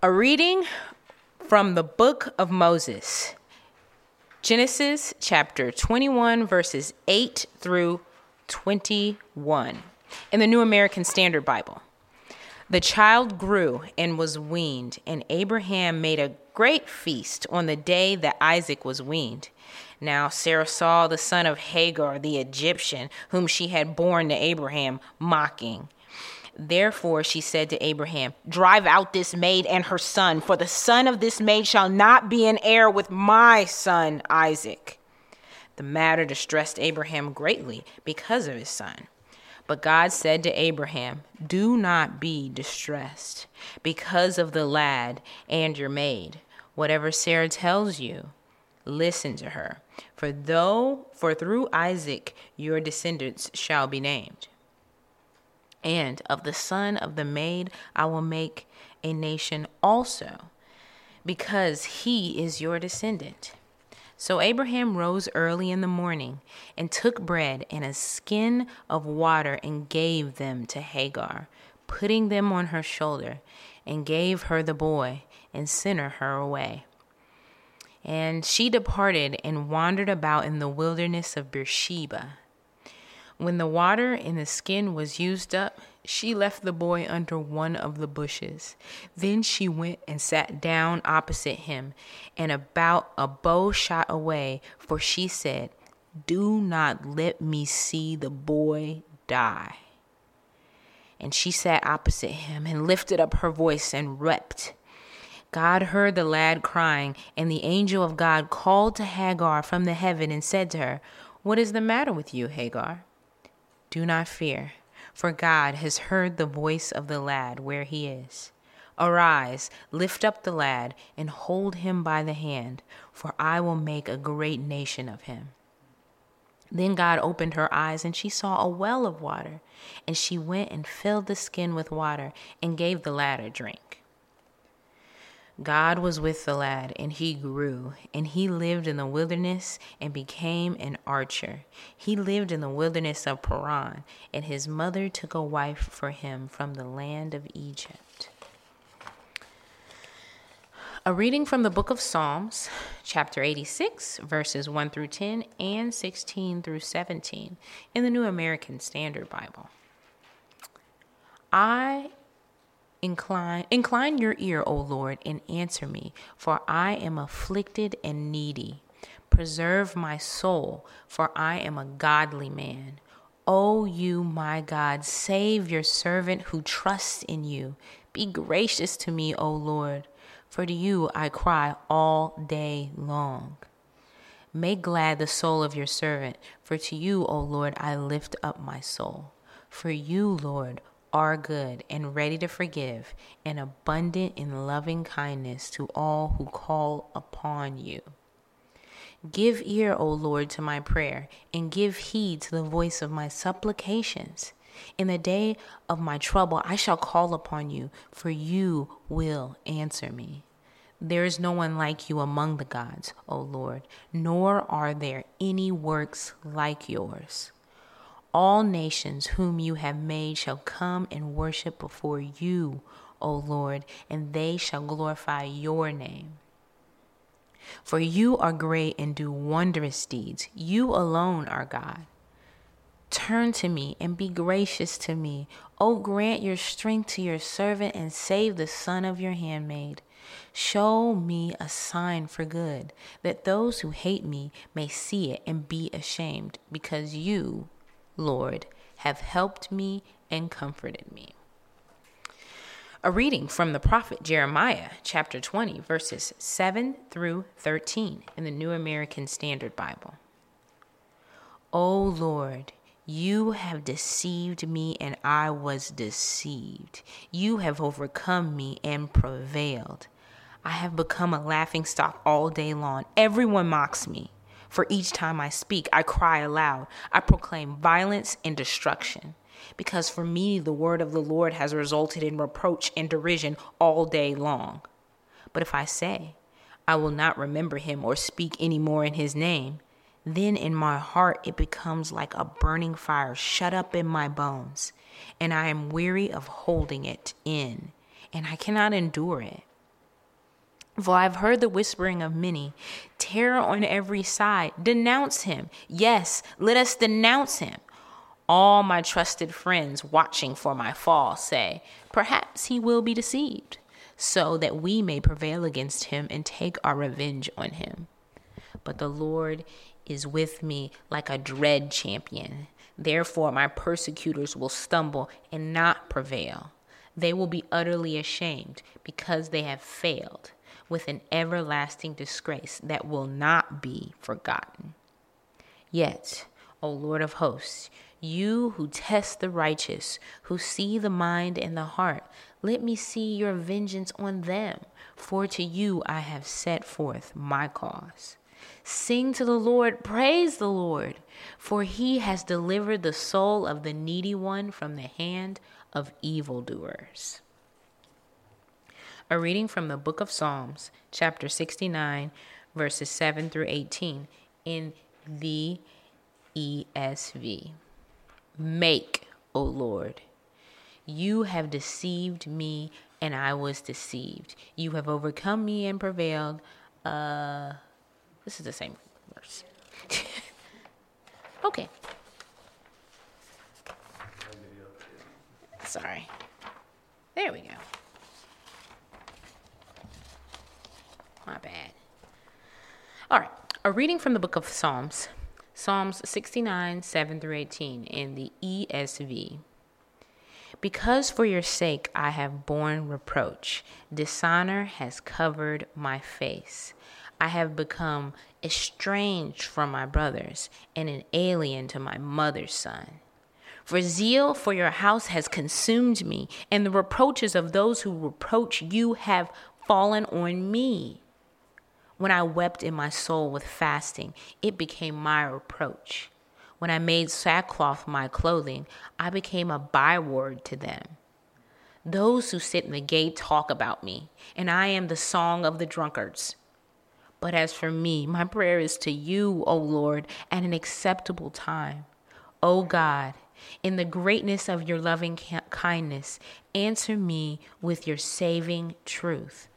A reading from the book of Moses, Genesis chapter 21, verses 8 through 21, in the New American Standard Bible. The child grew and was weaned, and Abraham made a great feast on the day that Isaac was weaned. Now Sarah saw the son of Hagar the Egyptian, whom she had borne to Abraham, mocking. Therefore she said to Abraham, Drive out this maid and her son, for the son of this maid shall not be an heir with my son Isaac. The matter distressed Abraham greatly because of his son. But God said to Abraham, Do not be distressed because of the lad and your maid. Whatever Sarah tells you, listen to her. For though for through Isaac your descendants shall be named. And of the son of the maid I will make a nation also, because he is your descendant. So Abraham rose early in the morning and took bread and a skin of water and gave them to Hagar, putting them on her shoulder, and gave her the boy and sent her away. And she departed and wandered about in the wilderness of Beersheba. When the water in the skin was used up, she left the boy under one of the bushes. Then she went and sat down opposite him, and about a bow shot away, for she said, Do not let me see the boy die. And she sat opposite him and lifted up her voice and wept. God heard the lad crying, and the angel of God called to Hagar from the heaven and said to her, What is the matter with you, Hagar? Do not fear, for God has heard the voice of the lad where he is. Arise, lift up the lad, and hold him by the hand, for I will make a great nation of him. Then God opened her eyes, and she saw a well of water. And she went and filled the skin with water, and gave the lad a drink. God was with the lad, and he grew, and he lived in the wilderness and became an archer. He lived in the wilderness of Paran, and his mother took a wife for him from the land of Egypt. A reading from the book of Psalms, chapter 86, verses 1 through 10 and 16 through 17 in the New American Standard Bible. I Incline, incline your ear, O Lord, and answer me, for I am afflicted and needy. Preserve my soul, for I am a godly man. O you, my God, save your servant who trusts in you. Be gracious to me, O Lord, for to you I cry all day long. Make glad the soul of your servant, for to you, O Lord, I lift up my soul. For you, Lord, are good and ready to forgive, and abundant in loving kindness to all who call upon you. Give ear, O Lord, to my prayer, and give heed to the voice of my supplications. In the day of my trouble, I shall call upon you, for you will answer me. There is no one like you among the gods, O Lord, nor are there any works like yours. All nations whom you have made shall come and worship before you, O Lord, and they shall glorify your name. For you are great and do wondrous deeds. You alone are God. Turn to me and be gracious to me. O grant your strength to your servant and save the son of your handmaid. Show me a sign for good, that those who hate me may see it and be ashamed, because you, Lord, have helped me and comforted me. A reading from the prophet Jeremiah, chapter 20, verses 7 through 13 in the New American Standard Bible. O Lord, you have deceived me, and I was deceived. You have overcome me and prevailed. I have become a laughing stock all day long. Everyone mocks me. For each time I speak, I cry aloud. I proclaim violence and destruction. Because for me, the word of the Lord has resulted in reproach and derision all day long. But if I say, I will not remember him or speak any more in his name, then in my heart it becomes like a burning fire shut up in my bones, and I am weary of holding it in, and I cannot endure it. For I've heard the whispering of many, terror on every side. Denounce him. Yes, let us denounce him. All my trusted friends watching for my fall say, Perhaps he will be deceived, so that we may prevail against him and take our revenge on him. But the Lord is with me like a dread champion. Therefore, my persecutors will stumble and not prevail. They will be utterly ashamed because they have failed with an everlasting disgrace that will not be forgotten. Yet, O Lord of hosts, you who test the righteous, who see the mind and the heart, let me see your vengeance on them, for to you I have set forth my cause. Sing to the Lord, praise the Lord, for he has delivered the soul of the needy one from the hand of evildoers. A reading from the book of Psalms, chapter 69, verses 7 through 18, in the ESV. Make, O Lord. You have deceived me, and I was deceived. You have overcome me and prevailed. Uh, this is the same verse. okay. Sorry. There we go. My bad. All right. A reading from the book of Psalms. Psalms 69, 7 through 18 in the ESV. Because for your sake I have borne reproach, dishonor has covered my face. I have become estranged from my brothers and an alien to my mother's son. For zeal for your house has consumed me, and the reproaches of those who reproach you have fallen on me. When I wept in my soul with fasting, it became my reproach. When I made sackcloth my clothing, I became a byword to them. Those who sit in the gate talk about me, and I am the song of the drunkards. But as for me, my prayer is to you, O Lord, at an acceptable time. O God, in the greatness of your loving kindness, answer me with your saving truth.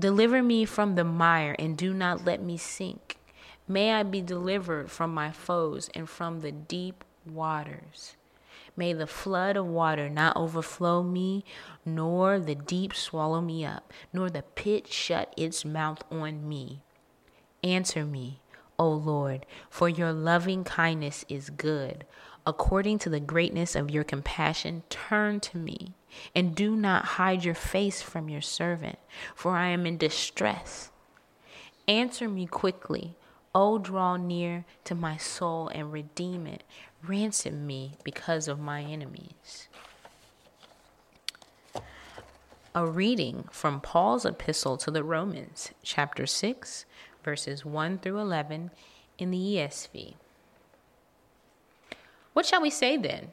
Deliver me from the mire and do not let me sink. May I be delivered from my foes and from the deep waters. May the flood of water not overflow me, nor the deep swallow me up, nor the pit shut its mouth on me. Answer me, O Lord, for your loving kindness is good. According to the greatness of your compassion, turn to me, and do not hide your face from your servant, for I am in distress. Answer me quickly, O draw near to my soul and redeem it. Ransom me because of my enemies. A reading from Paul's epistle to the Romans, chapter 6, verses 1 through 11 in the ESV. What shall we say then?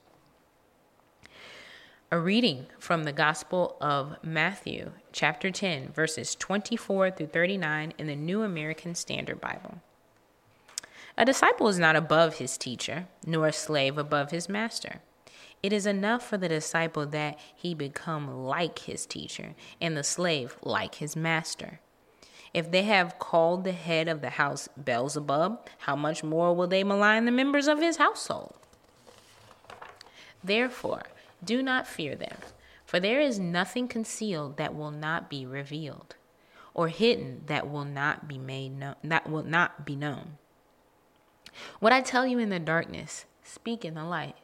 A reading from the Gospel of Matthew, chapter 10, verses 24 through 39 in the New American Standard Bible. A disciple is not above his teacher, nor a slave above his master. It is enough for the disciple that he become like his teacher, and the slave like his master. If they have called the head of the house Beelzebub, how much more will they malign the members of his household? Therefore, do not fear them, for there is nothing concealed that will not be revealed, or hidden that will not be made known, that will not be known. What I tell you in the darkness, speak in the light,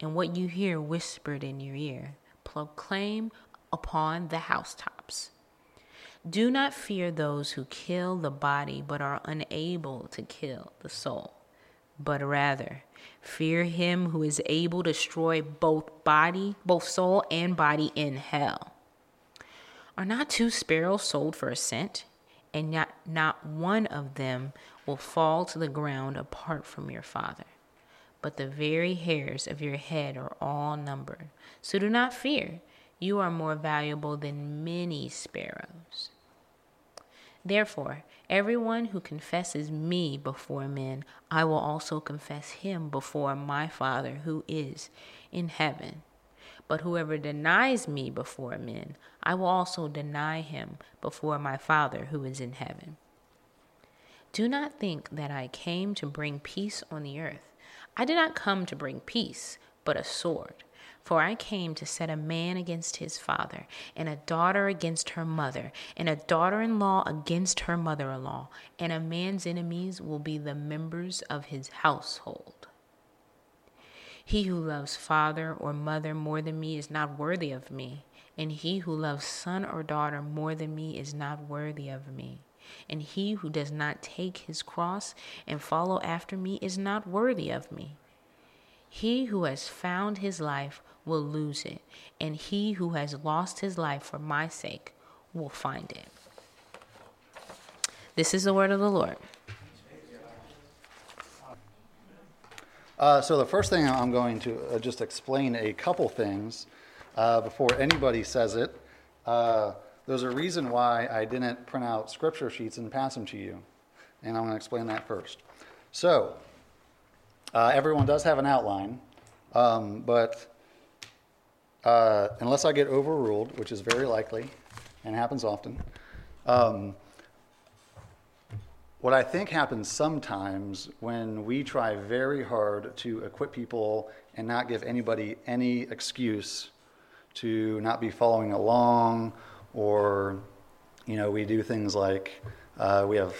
and what you hear whispered in your ear, proclaim upon the housetops. Do not fear those who kill the body but are unable to kill the soul but rather fear him who is able to destroy both body, both soul and body in hell. Are not two sparrows sold for a cent? And not, not one of them will fall to the ground apart from your Father. But the very hairs of your head are all numbered. So do not fear. You are more valuable than many sparrows. Therefore, everyone who confesses me before men, I will also confess him before my Father who is in heaven. But whoever denies me before men, I will also deny him before my Father who is in heaven. Do not think that I came to bring peace on the earth. I did not come to bring peace, but a sword. For I came to set a man against his father, and a daughter against her mother, and a daughter in law against her mother in law, and a man's enemies will be the members of his household. He who loves father or mother more than me is not worthy of me, and he who loves son or daughter more than me is not worthy of me. And he who does not take his cross and follow after me is not worthy of me. He who has found his life will lose it, and he who has lost his life for my sake will find it. This is the word of the Lord. Uh, so, the first thing I'm going to uh, just explain a couple things uh, before anybody says it. Uh, there's a reason why I didn't print out scripture sheets and pass them to you, and I'm going to explain that first. So, uh, everyone does have an outline, um, but uh, unless I get overruled, which is very likely and happens often. Um, what I think happens sometimes when we try very hard to equip people and not give anybody any excuse to not be following along, or, you know, we do things like uh, we have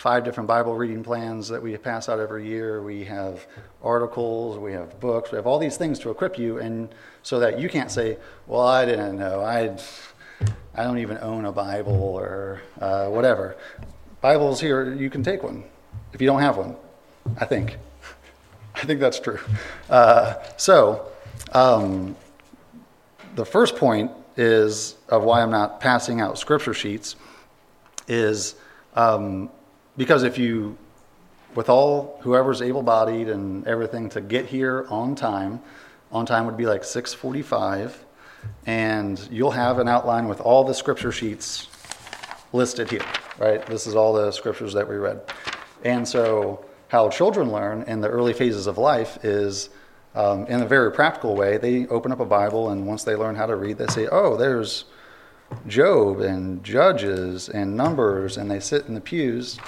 five different Bible reading plans that we pass out every year. We have articles, we have books, we have all these things to equip you, and so that you can't say, "Well, I didn't know. I, I don't even own a Bible or uh, whatever." Bibles here, you can take one if you don't have one. I think. I think that's true. Uh, so, um, the first point is of why I'm not passing out scripture sheets is um, because if you, with all whoever's able-bodied and everything to get here on time, on time would be like 6:45, and you'll have an outline with all the scripture sheets listed here. Right, this is all the scriptures that we read, and so how children learn in the early phases of life is. Um, in a very practical way, they open up a Bible, and once they learn how to read, they say, "Oh, there's Job and Judges and Numbers," and they sit in the pews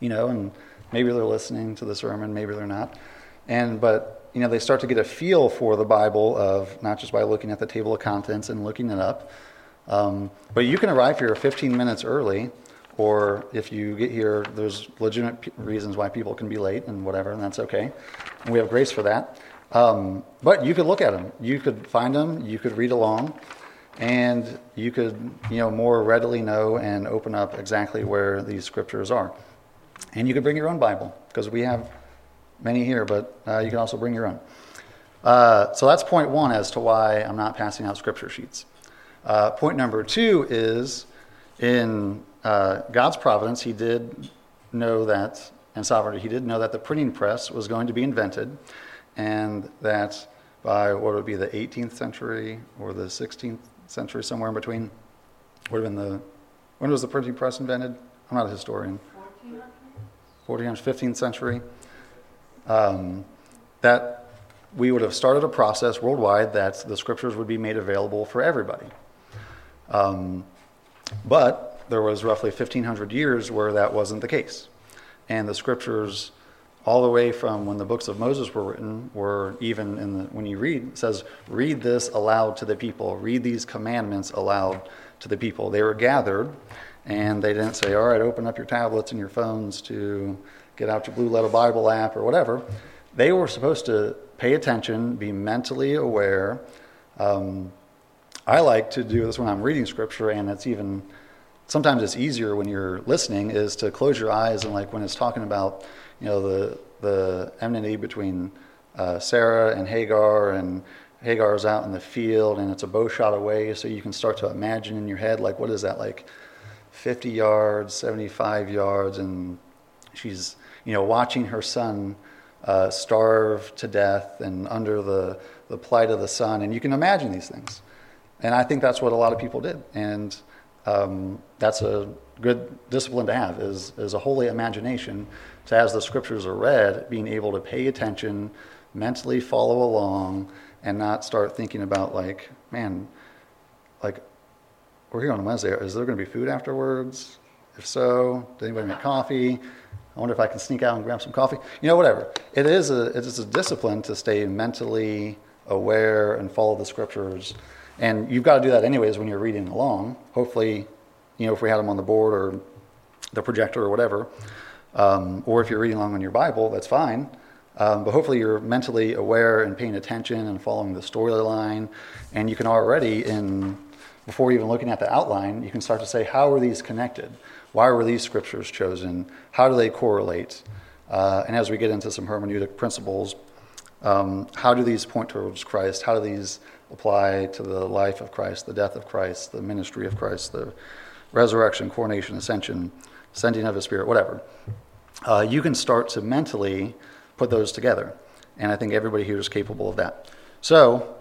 you know, and maybe they're listening to the sermon, maybe they're not. And but you know, they start to get a feel for the Bible of not just by looking at the table of contents and looking it up, um, but you can arrive here 15 minutes early, or if you get here, there's legitimate p- reasons why people can be late and whatever, and that's okay. And we have grace for that. Um, but you could look at them, you could find them, you could read along, and you could, you know, more readily know and open up exactly where these scriptures are. And you can bring your own Bible, because we have many here, but uh, you can also bring your own. Uh, so that's point one as to why I'm not passing out scripture sheets. Uh, point number two is in uh, God's providence, He did know that, and sovereignty, He did know that the printing press was going to be invented, and that by what would be the 18th century or the 16th century, somewhere in between. Would have been the when was the printing press invented? I'm not a historian. 1400s, 15th century. Um, that we would have started a process worldwide that the scriptures would be made available for everybody. Um, but there was roughly 1500 years where that wasn't the case. And the scriptures, all the way from when the books of Moses were written, were even in the, when you read, it says, read this aloud to the people, read these commandments aloud to the people. They were gathered, and they didn't say, all right, open up your tablets and your phones to get out your Blue Letter Bible app or whatever. They were supposed to pay attention, be mentally aware. Um, I like to do this when I'm reading scripture, and it's even sometimes it's easier when you're listening is to close your eyes and like when it's talking about you know the the enmity between uh, Sarah and Hagar and Hagar's out in the field and it's a bow shot away, so you can start to imagine in your head like what is that like 50 yards, 75 yards, and she's you know watching her son uh, starve to death and under the the plight of the sun, and you can imagine these things. And I think that's what a lot of people did. And um, that's a good discipline to have is, is a holy imagination to as the scriptures are read being able to pay attention mentally follow along and not start thinking about like man we're here on wednesday is there going to be food afterwards if so did anybody make coffee i wonder if i can sneak out and grab some coffee you know whatever it is a it is a discipline to stay mentally aware and follow the scriptures and you've got to do that anyways when you're reading along. Hopefully, you know, if we had them on the board or the projector or whatever, um, or if you're reading along on your Bible, that's fine. Um, but hopefully, you're mentally aware and paying attention and following the storyline. And you can already, in before even looking at the outline, you can start to say, how are these connected? Why were these scriptures chosen? How do they correlate? Uh, and as we get into some hermeneutic principles, um, how do these point towards Christ? How do these apply to the life of Christ, the death of Christ, the ministry of Christ, the resurrection, coronation, ascension, sending of his spirit, whatever. Uh, you can start to mentally put those together. And I think everybody here is capable of that. So,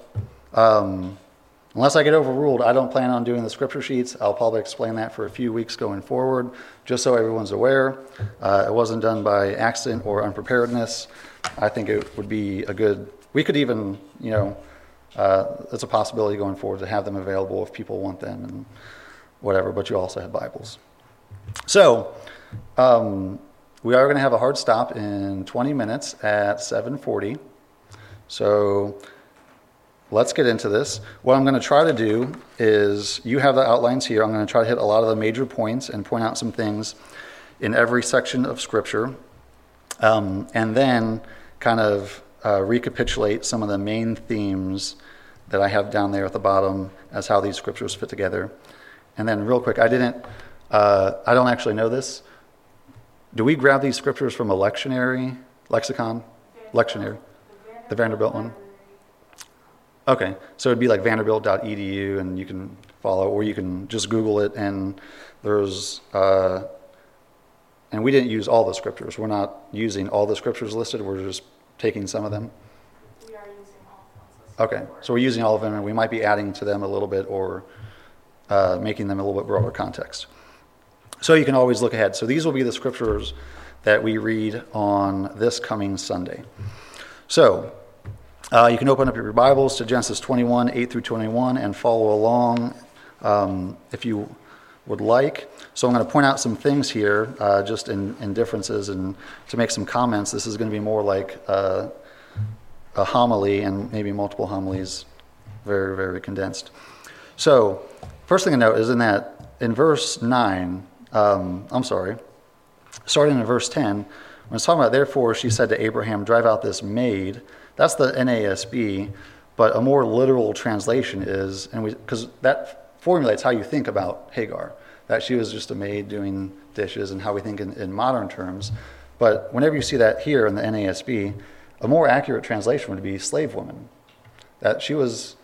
um, unless I get overruled, I don't plan on doing the scripture sheets. I'll probably explain that for a few weeks going forward, just so everyone's aware. Uh, it wasn't done by accident or unpreparedness. I think it would be a good, we could even, you know, uh, it's a possibility going forward to have them available if people want them and whatever, but you also have Bibles. So, um, we are going to have a hard stop in 20 minutes at 7:40. So, let's get into this. What I'm going to try to do is you have the outlines here. I'm going to try to hit a lot of the major points and point out some things in every section of Scripture, um, and then kind of uh, recapitulate some of the main themes that I have down there at the bottom as how these scriptures fit together. And then, real quick, I didn't, uh, I don't actually know this. Do we grab these scriptures from a lectionary, lexicon, lectionary, the Vanderbilt one? Okay, so it'd be like vanderbilt.edu, and you can follow, or you can just Google it, and there's, uh, and we didn't use all the scriptures. We're not using all the scriptures listed. We're just taking some of them. Okay, so we're using all of them, and we might be adding to them a little bit or uh, making them a little bit broader context. So you can always look ahead. So these will be the scriptures that we read on this coming Sunday. So uh, you can open up your Bibles to Genesis 21, 8 through 21, and follow along um, if you would like. So I'm going to point out some things here, uh, just in, in, differences, and to make some comments. This is going to be more like uh, a homily and maybe multiple homilies, very, very condensed. So, first thing to note is in that, in verse 9, um, I'm sorry, starting in verse 10, when it's talking about, therefore, she said to Abraham, drive out this maid, that's the NASB, but a more literal translation is, and because that formulates how you think about Hagar, that she was just a maid doing dishes and how we think in, in modern terms. But whenever you see that here in the NASB, a more accurate translation would be slave woman. That she was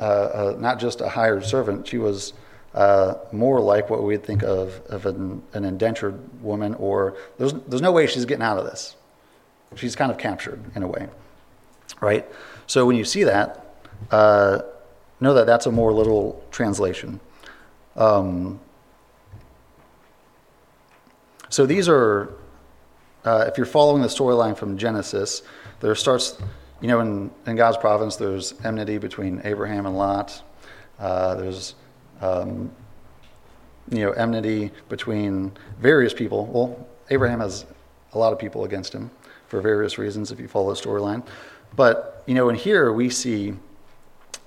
uh, uh, not just a hired servant, she was uh, more like what we'd think of, of an, an, indentured woman, or there's, there's no way she's getting out of this. She's kind of captured in a way. Right? So when you see that, uh, know that that's a more literal translation. Um, so these are, uh, if you're following the storyline from Genesis, there starts, you know, in, in God's province, there's enmity between Abraham and Lot. Uh, there's, um, you know, enmity between various people. Well, Abraham has a lot of people against him for various reasons if you follow the storyline. But, you know, in here we see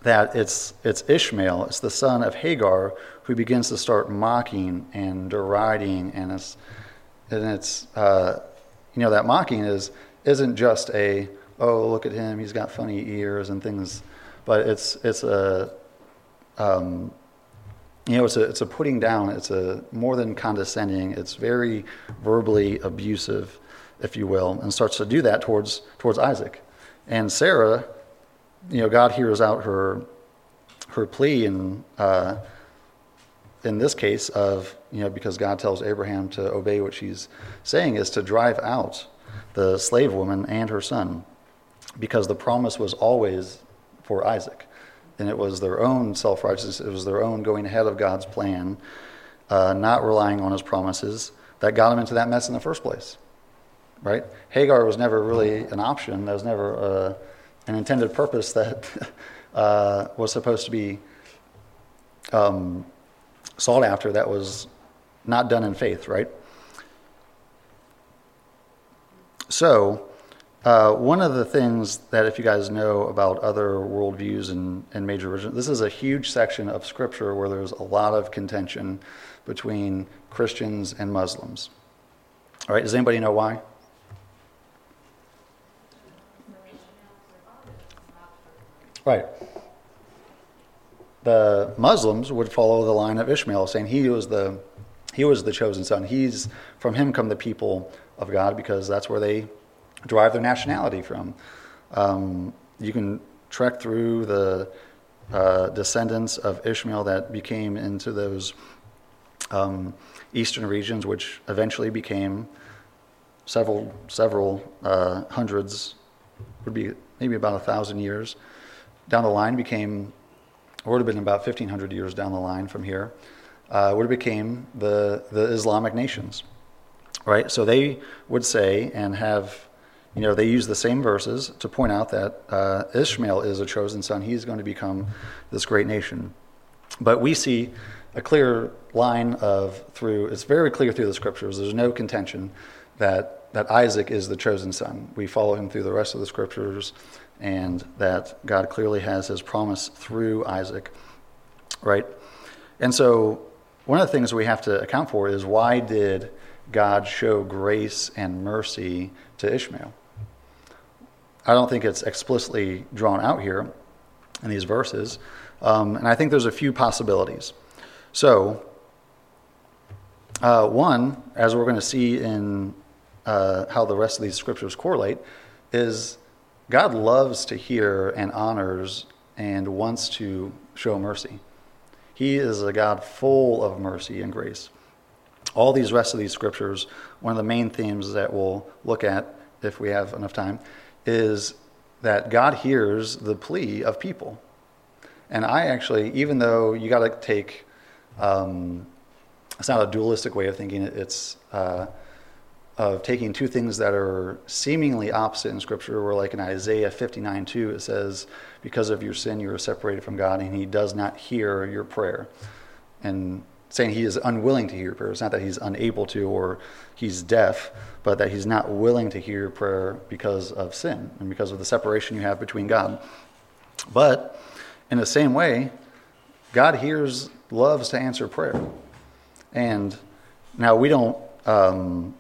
that it's, it's Ishmael, it's the son of Hagar, who begins to start mocking and deriding. And it's, and it's uh, you know, that mocking is, isn't just a, oh, look at him, he's got funny ears and things, but it's, it's a, um, you know, it's a, it's a putting down, it's a more than condescending, it's very verbally abusive, if you will, and starts to do that towards, towards Isaac. And Sarah, you know, God hears out her, her plea and, uh, in this case of, you know, because God tells Abraham to obey what she's saying, is to drive out the slave woman and her son, because the promise was always for Isaac. And it was their own self righteousness, it was their own going ahead of God's plan, uh, not relying on his promises, that got him into that mess in the first place. Right? Hagar was never really an option, There was never uh, an intended purpose that uh, was supposed to be. Um, sought after that was not done in faith, right? So, uh, one of the things that, if you guys know about other worldviews and, and major religions, this is a huge section of Scripture where there's a lot of contention between Christians and Muslims. All right, does anybody know why? Right the Muslims would follow the line of Ishmael, saying he was the he was the chosen son. He's from him come the people of God because that's where they derive their nationality from. Um, you can trek through the uh, descendants of Ishmael that became into those um, eastern regions, which eventually became several several uh, hundreds, would be maybe about a thousand years down the line, became or would have been about 1,500 years down the line from here, uh, would have became the, the Islamic nations, right? So they would say and have, you know, they use the same verses to point out that uh, Ishmael is a chosen son. He's going to become this great nation. But we see a clear line of through, it's very clear through the scriptures. There's no contention that, that Isaac is the chosen son. We follow him through the rest of the scriptures and that God clearly has his promise through Isaac, right? And so, one of the things we have to account for is why did God show grace and mercy to Ishmael? I don't think it's explicitly drawn out here in these verses, um, and I think there's a few possibilities. So, uh, one, as we're going to see in uh, how the rest of these scriptures correlate, is God loves to hear and honors and wants to show mercy. He is a God full of mercy and grace. All these rest of these scriptures, one of the main themes that we'll look at if we have enough time, is that God hears the plea of people. And I actually, even though you got to take, um, it's not a dualistic way of thinking, it's uh, of taking two things that are seemingly opposite in Scripture, where, like in Isaiah 59 2, it says, Because of your sin, you are separated from God, and He does not hear your prayer. And saying He is unwilling to hear your prayer. It's not that He's unable to or He's deaf, but that He's not willing to hear your prayer because of sin and because of the separation you have between God. But in the same way, God hears, loves to answer prayer. And now we don't. Um,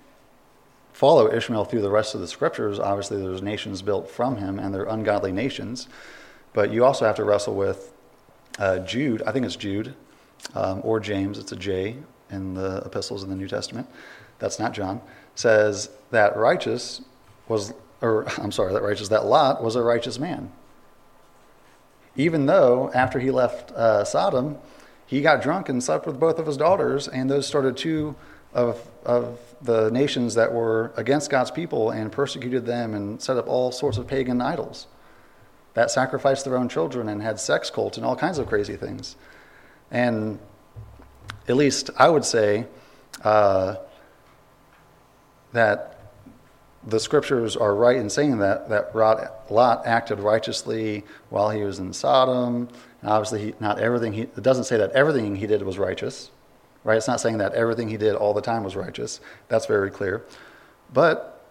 follow Ishmael through the rest of the scriptures, obviously there's nations built from him and they're ungodly nations. But you also have to wrestle with uh, Jude, I think it's Jude, um, or James, it's a J in the epistles in the New Testament. That's not John. Says that righteous was, or I'm sorry, that righteous, that Lot was a righteous man. Even though after he left uh, Sodom, he got drunk and slept with both of his daughters, and those started two of, of the nations that were against God's people and persecuted them and set up all sorts of pagan idols. that sacrificed their own children and had sex cults and all kinds of crazy things. And at least I would say uh, that the scriptures are right in saying that, that Lot acted righteously while he was in Sodom. And obviously, he, not everything he, it doesn't say that everything he did was righteous, right? It's not saying that everything he did all the time was righteous. That's very clear. But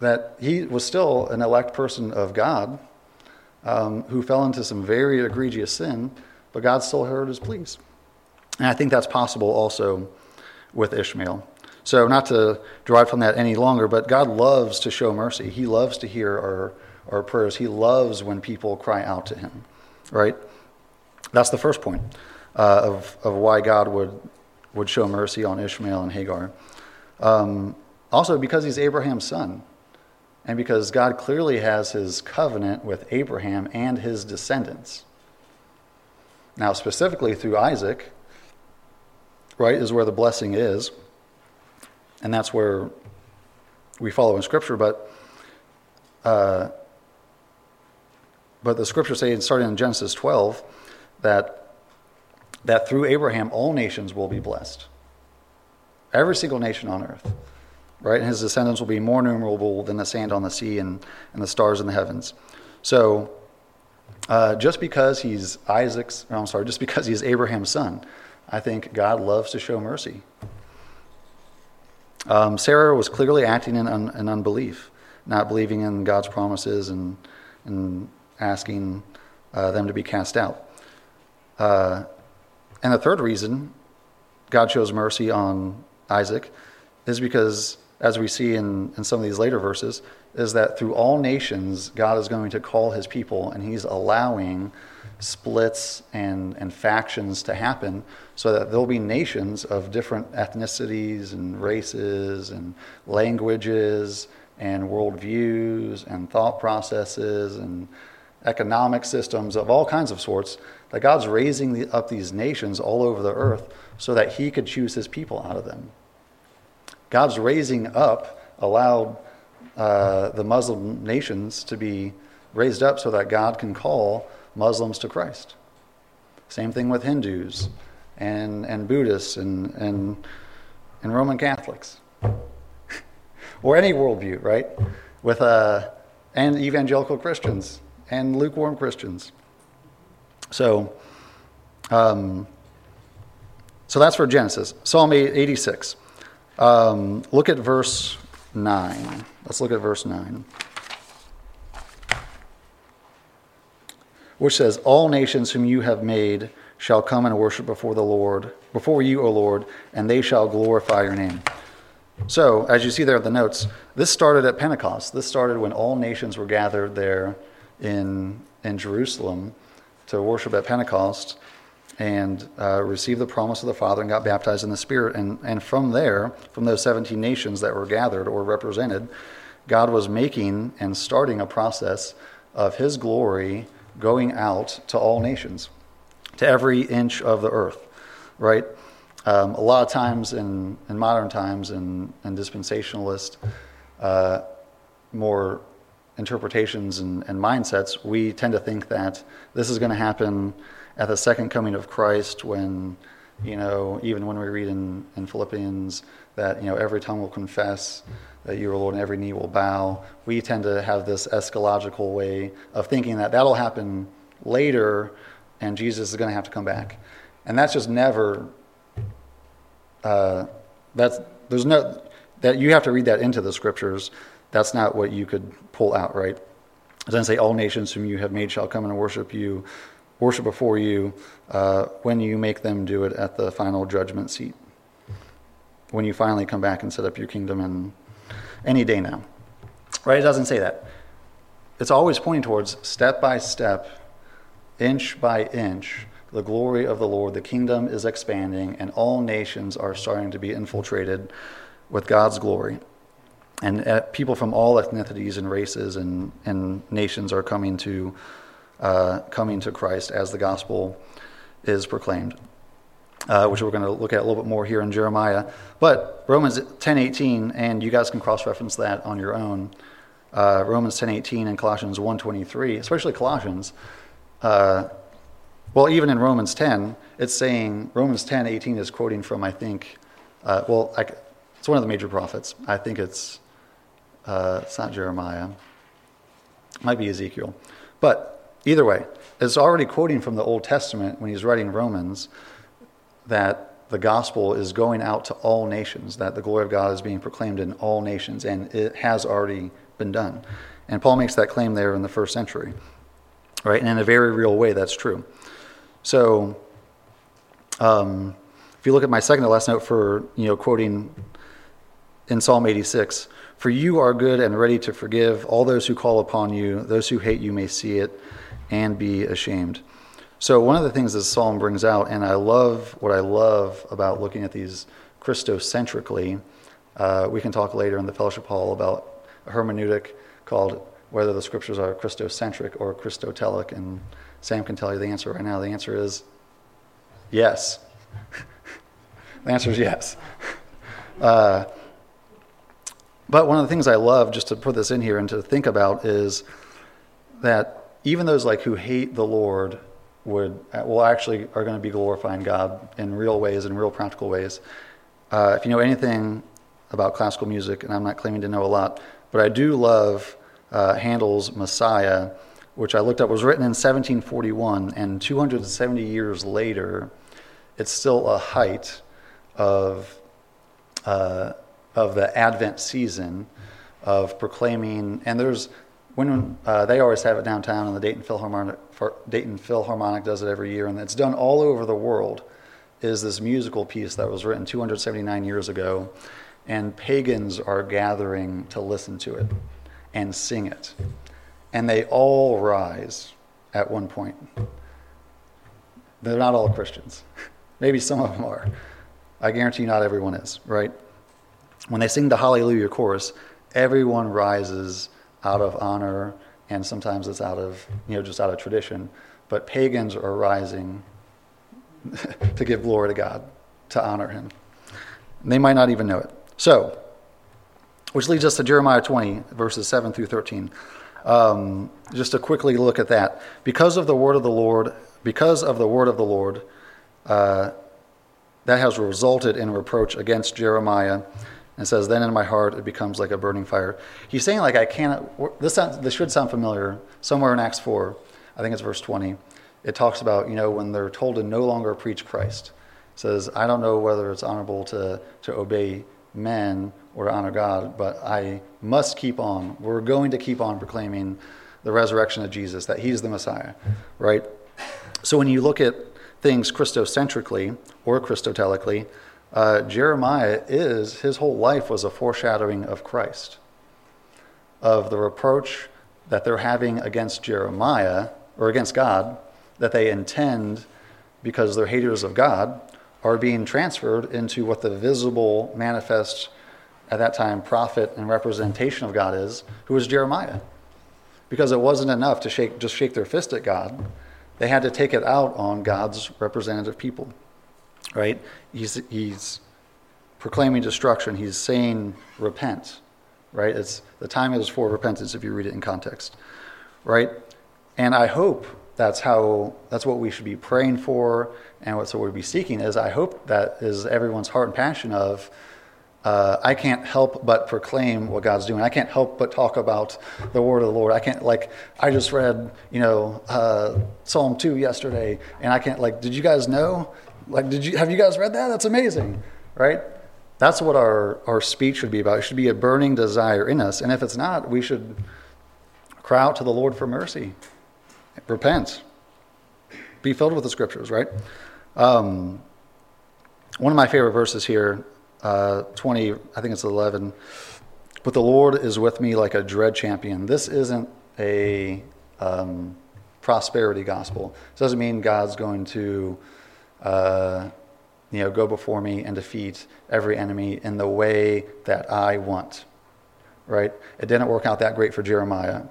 that he was still an elect person of God um, who fell into some very egregious sin, but God still heard his pleas. And I think that's possible also with Ishmael. So, not to derive from that any longer, but God loves to show mercy. He loves to hear our, our prayers. He loves when people cry out to Him, right? That's the first point uh, of, of why God would, would show mercy on Ishmael and Hagar. Um, also, because he's Abraham's son, and because God clearly has his covenant with Abraham and his descendants. Now, specifically through Isaac, right, is where the blessing is. And that's where we follow in Scripture. But, uh, but the Scripture say, starting in Genesis 12, that, that through Abraham all nations will be blessed. Every single nation on earth. Right? And his descendants will be more numerable than the sand on the sea and, and the stars in the heavens. So, uh, just because he's Isaac's, I'm sorry, just because he's Abraham's son, I think God loves to show mercy. Um, Sarah was clearly acting in, un, in, unbelief, not believing in God's promises and, and asking uh, them to be cast out. Uh, and the third reason God shows mercy on Isaac is because, as we see in, in some of these later verses, is that through all nations, God is going to call his people, and he's allowing splits and, and factions to happen so that there'll be nations of different ethnicities and races and languages and worldviews and thought processes and economic systems of all kinds of sorts that God's raising the, up these nations all over the earth so that he could choose his people out of them. God's raising up allowed uh, the Muslim nations to be raised up so that God can call Muslims to Christ. Same thing with Hindus and, and Buddhists and, and, and Roman Catholics. or any worldview, right? With, uh, and evangelical Christians and lukewarm Christians. So, um, so that's for Genesis. Psalm 86. Um, look at verse 9. Let's look at verse 9. which says, All nations whom you have made shall come and worship before the Lord, before you, O Lord, and they shall glorify your name. So, as you see there in the notes, this started at Pentecost. This started when all nations were gathered there in, in Jerusalem to worship at Pentecost and uh, received the promise of the Father and got baptized in the Spirit. And, and from there, from those 17 nations that were gathered or represented, God was making and starting a process of His glory going out to all nations, to every inch of the earth, right? Um, a lot of times in, in modern times in, in dispensationalist, uh, more interpretations and, and, mindsets, we tend to think that this is going to happen at the second coming of Christ when, you know, even when we read in, in Philippians that, you know, every tongue will confess that you are Lord and every knee will bow. We tend to have this eschatological way of thinking that that'll happen later and Jesus is going to have to come back. And that's just never, uh, that's, there's no, that you have to read that into the scriptures. That's not what you could pull out, right? It doesn't say, All nations whom you have made shall come and worship you, worship before you, uh, when you make them do it at the final judgment seat. When you finally come back and set up your kingdom and any day now. Right? It doesn't say that. It's always pointing towards step by step, inch by inch, the glory of the Lord. The kingdom is expanding, and all nations are starting to be infiltrated with God's glory. And uh, people from all ethnicities and races and, and nations are coming to, uh, coming to Christ as the gospel is proclaimed uh, which we're going to look at a little bit more here in Jeremiah. But Romans 10:18, and you guys can cross-reference that on your own. uh, Romans 10:18 and Colossians 1:23, especially Colossians. Uh, well, even in Romans 10, it's saying Romans 10:18 is quoting from I think, uh, well, I, it's one of the major prophets. I think it's uh, it's not Jeremiah, it might be Ezekiel, but either way, it's already quoting from the Old Testament when he's writing Romans that the gospel is going out to all nations, that the glory of God is being proclaimed in all nations, and it has already been done. And Paul makes that claim there in the first century, right? And in a very real way, that's true. So, um, if you look at my second to last note for, you know, quoting in Psalm 86, for you are good and ready to forgive all those who call upon you, those who hate you may see it and be ashamed. So one of the things this psalm brings out, and I love what I love about looking at these Christocentrically, uh, we can talk later in the fellowship hall about a hermeneutic called whether the scriptures are Christocentric or Christotelic, and Sam can tell you the answer right now. The answer is yes. the answer is yes. Uh, but one of the things I love, just to put this in here and to think about, is that even those like who hate the Lord would well actually are going to be glorifying God in real ways, in real practical ways. Uh, if you know anything about classical music, and I'm not claiming to know a lot, but I do love uh, Handel's Messiah, which I looked up was written in 1741, and 270 years later, it's still a height of uh, of the Advent season of proclaiming, and there's when uh, they always have it downtown, and the Dayton Philharmonic, Dayton Philharmonic does it every year, and it's done all over the world. Is this musical piece that was written 279 years ago, and pagans are gathering to listen to it and sing it, and they all rise at one point. They're not all Christians. Maybe some of them are. I guarantee not everyone is. Right? When they sing the Hallelujah chorus, everyone rises out of honor, and sometimes it's out of, you know, just out of tradition. But pagans are rising to give glory to God, to honor Him. they might not even know it. So, which leads us to Jeremiah 20, verses 7 through 13. Um, just to quickly look at that. Because of the word of the Lord, because of the word of the Lord, uh, that has resulted in reproach against Jeremiah and says, Then in my heart it becomes like a burning fire. He's saying, like, I cannot, this, sounds, this should sound familiar. Somewhere in Acts 4, I think it's verse 20, it talks about, you know, when they're told to no longer preach Christ. It says, I don't know whether it's honorable to, to obey men or to honor God, but I must keep on. We're going to keep on proclaiming the resurrection of Jesus, that he's the Messiah, right? So when you look at things Christocentrically or Christotelically, uh, Jeremiah is, his whole life was a foreshadowing of Christ, of the reproach that they're having against Jeremiah, or against God, that they intend, because they're haters of God, are being transferred into what the visible, manifest, at that time, prophet and representation of God is, who is Jeremiah. Because it wasn't enough to shake, just shake their fist at God, they had to take it out on God's representative people right? He's, he's proclaiming destruction. He's saying, repent, right? It's, the time is for repentance if you read it in context, right? And I hope that's how, that's what we should be praying for and what's what we'll be seeking is I hope that is everyone's heart and passion of, uh, I can't help but proclaim what God's doing. I can't help but talk about the word of the Lord. I can't like I just read you know uh, Psalm two yesterday, and I can't like. Did you guys know like, did you have you guys read that? That's amazing, right? That's what our, our speech should be about. It should be a burning desire in us. And if it's not, we should cry out to the Lord for mercy. Repent. Be filled with the scriptures, right? Um, one of my favorite verses here, uh, 20, I think it's 11. But the Lord is with me like a dread champion. This isn't a um, prosperity gospel. It doesn't mean God's going to uh, you know, go before me and defeat every enemy in the way that I want. Right? It didn't work out that great for Jeremiah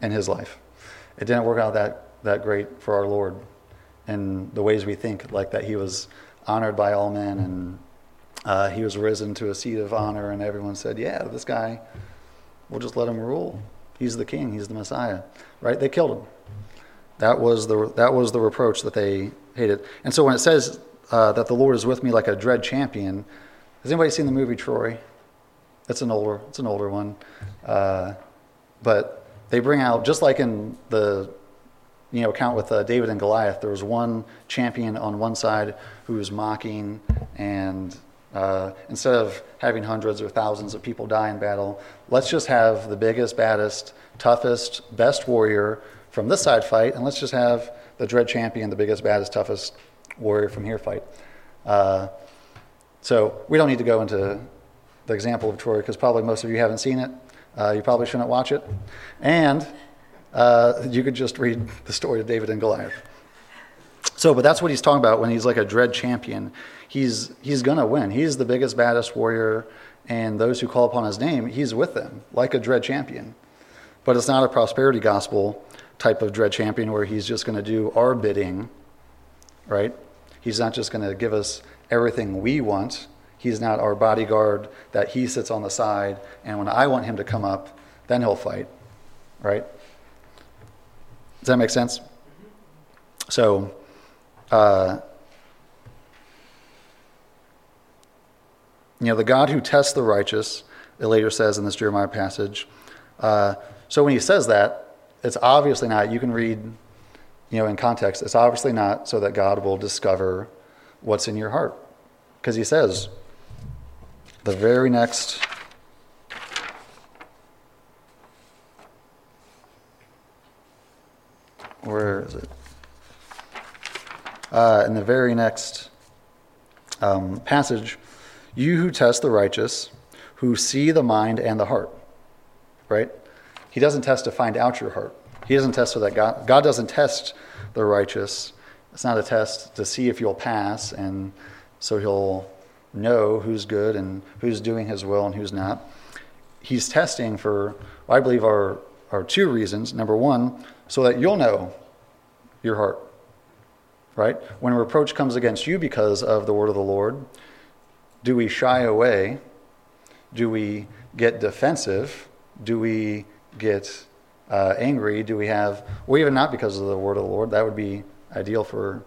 in his life. It didn't work out that, that great for our Lord in the ways we think, like that he was honored by all men and uh, he was risen to a seat of honor, and everyone said, Yeah, this guy, We'll just let him rule. He's the king, he's the Messiah. Right? They killed him. That was the, that was the reproach that they hated. And so when it says uh, that the Lord is with me like a dread champion, has anybody seen the movie Troy? It's an older, it's an older one. Uh, but they bring out, just like in the you know, account with uh, David and Goliath, there was one champion on one side who was mocking, and uh, instead of having hundreds or thousands of people die in battle, let's just have the biggest, baddest, toughest, best warrior from this side fight, and let's just have the dread champion, the biggest, baddest, toughest warrior from here fight. Uh, so we don't need to go into the example of Troy because probably most of you haven't seen it. Uh, you probably shouldn't watch it. And uh, you could just read the story of David and Goliath. So, but that's what he's talking about when he's like a dread champion. He's, he's going to win. He's the biggest, baddest warrior, and those who call upon his name, he's with them, like a dread champion. But it's not a prosperity gospel type of dread champion where he's just going to do our bidding, right? He's not just going to give us everything we want. He's not our bodyguard that he sits on the side, and when I want him to come up, then he'll fight, right? Does that make sense? So, uh, you know, the God who tests the righteous, it later says in this Jeremiah passage. Uh, so when he says that, it's obviously not, you can read, you know, in context, it's obviously not so that God will discover what's in your heart. Because he says, the very next where is it? Uh, in the very next um, passage, you who test the righteous, who see the mind and the heart, right? He doesn't test to find out your heart. He doesn't test so that God, God doesn't test the righteous. It's not a test to see if you'll pass, and so he'll know who's good and who's doing his will and who's not. He's testing for, I believe, are, are two reasons. Number one, so that you'll know your heart. Right? When reproach comes against you because of the word of the Lord, do we shy away? Do we get defensive? Do we get uh, angry? Do we have, or even not because of the word of the Lord? That would be ideal for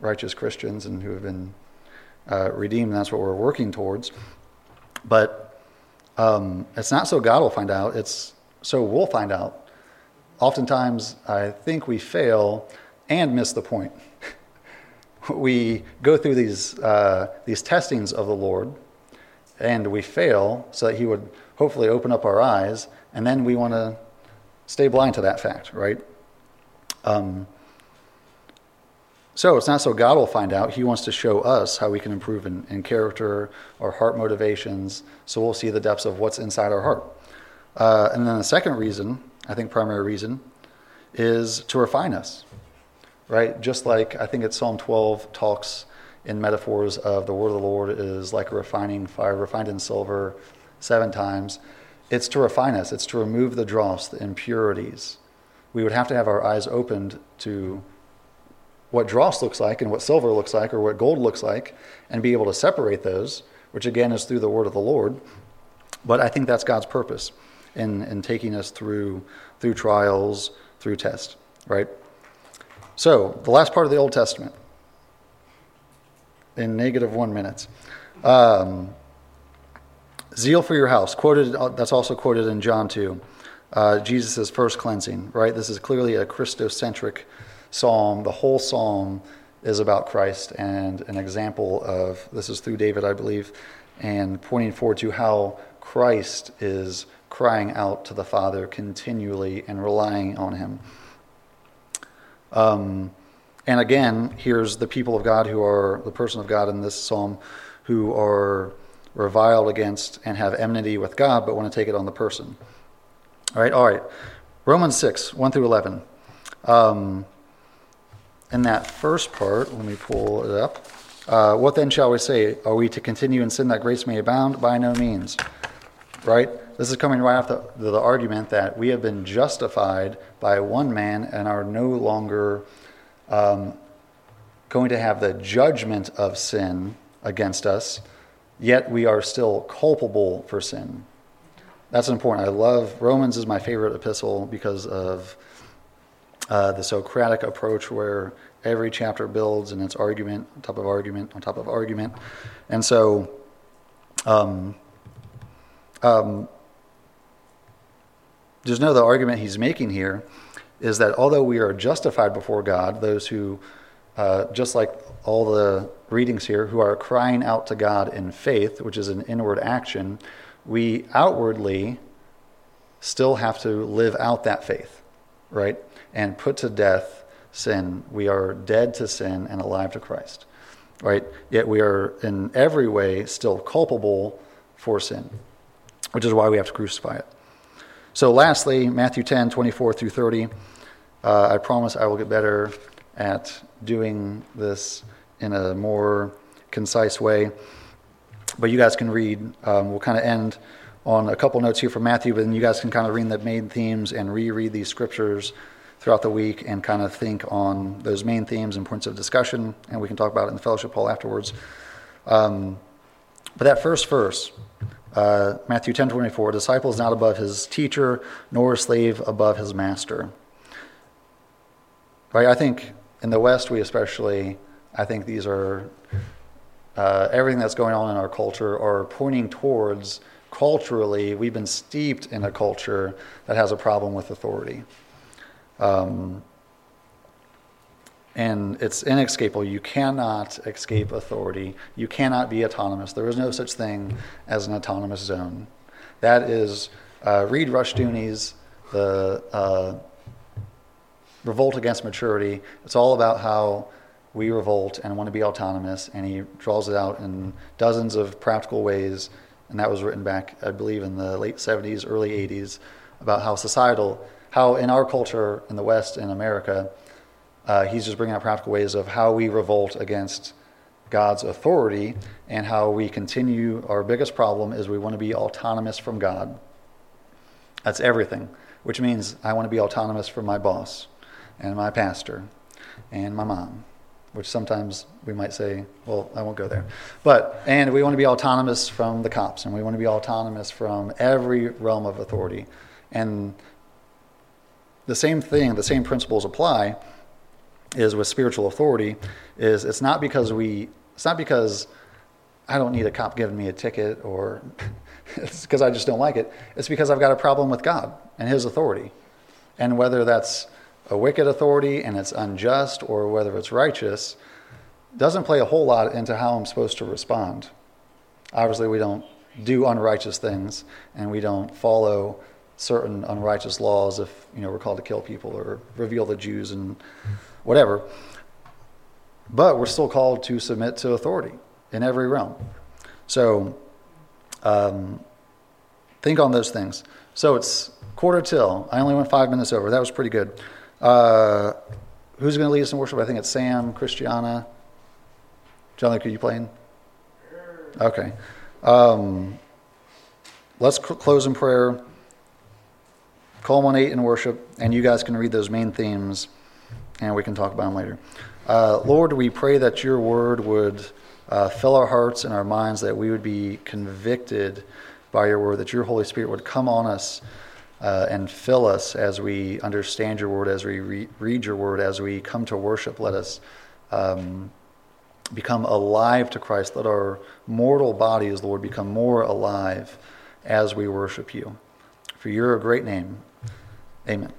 righteous Christians and who have been uh, redeemed. That's what we're working towards. But um, it's not so God will find out, it's so we'll find out oftentimes I think we fail and miss the point. we go through these, uh, these testings of the Lord and we fail so that He would hopefully open up our eyes, and then we want to stay blind to that fact, right? Um, so it's not so God will find out. He wants to show us how we can improve in, in character, our heart motivations, so we'll see the depths of what's inside our heart. Uh, and then the second reason I think primary reason is to refine us, right? Just like I think it's Psalm 12 talks in metaphors of the word of the Lord is like a refining fire, refined in silver seven times. It's to refine us, it's to remove the dross, the impurities. We would have to have our eyes opened to what dross looks like and what silver looks like or what gold looks like and be able to separate those, which again is through the word of the Lord. But I think that's God's purpose in, in taking us through, through trials, through tests, right? So, the last part of the Old Testament, in negative one minutes. Um, zeal for your house, quoted, that's also quoted in John 2. Uh, Jesus' first cleansing, right? This is clearly a Christocentric psalm. The whole psalm is about Christ and an example of this is through David, I believe, and pointing forward to how Christ is crying out to the Father continually and relying on Him. Um, and again, here's the people of God who are the person of God in this psalm who are reviled against and have enmity with God, but want to take it on the person. All right, all right. Romans 6, 1 through 11. Um, in that first part, let me pull it up. Uh, what then shall we say? Are we to continue in sin that grace may abound? By no means. Right? This is coming right after the, the argument that we have been justified by one man and are no longer um, going to have the judgment of sin against us, yet we are still culpable for sin. that's important. I love Romans is my favorite epistle because of uh, the Socratic approach where every chapter builds and it's argument on top of argument on top of argument. And so, um, um, just know the argument he's making here is that although we are justified before God, those who, uh, just like all the readings here, who are crying out to God in faith, which is an inward action, we outwardly still have to live out that faith, right? And put to death sin. We are dead to sin and alive to Christ, right? Yet we are in every way still culpable for sin, which is why we have to crucify it. So, lastly, Matthew 10 24 through 30. Uh, I promise I will get better at doing this in a more concise way. But you guys can read. Um, we'll kind of end on a couple notes here from Matthew, but then you guys can kind of read the main themes and reread these scriptures throughout the week and kind of think on those main themes and points of discussion, and we can talk about it in the fellowship hall afterwards. Um, but that first verse, uh, Matthew 10 24, disciple is not above his teacher, nor a slave above his master. Right? I think in the West, we especially, I think these are uh, everything that's going on in our culture are pointing towards culturally, we've been steeped in a culture that has a problem with authority. Um, and it's inescapable. You cannot escape authority. You cannot be autonomous. There is no such thing as an autonomous zone. That is, uh, read Rushdoony's The uh, Revolt Against Maturity. It's all about how we revolt and want to be autonomous, and he draws it out in dozens of practical ways. And that was written back, I believe, in the late 70s, early 80s, about how societal, how in our culture in the West, in America, uh, he's just bringing out practical ways of how we revolt against God's authority and how we continue. Our biggest problem is we want to be autonomous from God. That's everything, which means I want to be autonomous from my boss and my pastor and my mom, which sometimes we might say, well, I won't go there. But, and we want to be autonomous from the cops and we want to be autonomous from every realm of authority. And the same thing, the same principles apply is with spiritual authority is it's not because we it's not because I don't need a cop giving me a ticket or it's because I just don't like it. It's because I've got a problem with God and his authority. And whether that's a wicked authority and it's unjust or whether it's righteous doesn't play a whole lot into how I'm supposed to respond. Obviously, we don't do unrighteous things and we don't follow certain unrighteous laws if you know we're called to kill people or reveal the Jews and whatever. But we're still called to submit to authority in every realm. So um, think on those things. So it's quarter till. I only went five minutes over. That was pretty good. Uh, who's going to lead us in worship? I think it's Sam, Christiana. John, are you playing? Okay. Um, let's cl- close in prayer. Call 1 8 in worship, and you guys can read those main themes and we can talk about them later. Uh, Lord, we pray that your word would uh, fill our hearts and our minds, that we would be convicted by your word, that your Holy Spirit would come on us uh, and fill us as we understand your word, as we re- read your word, as we come to worship. Let us um, become alive to Christ. Let our mortal bodies, Lord, become more alive as we worship you. For your great name, amen.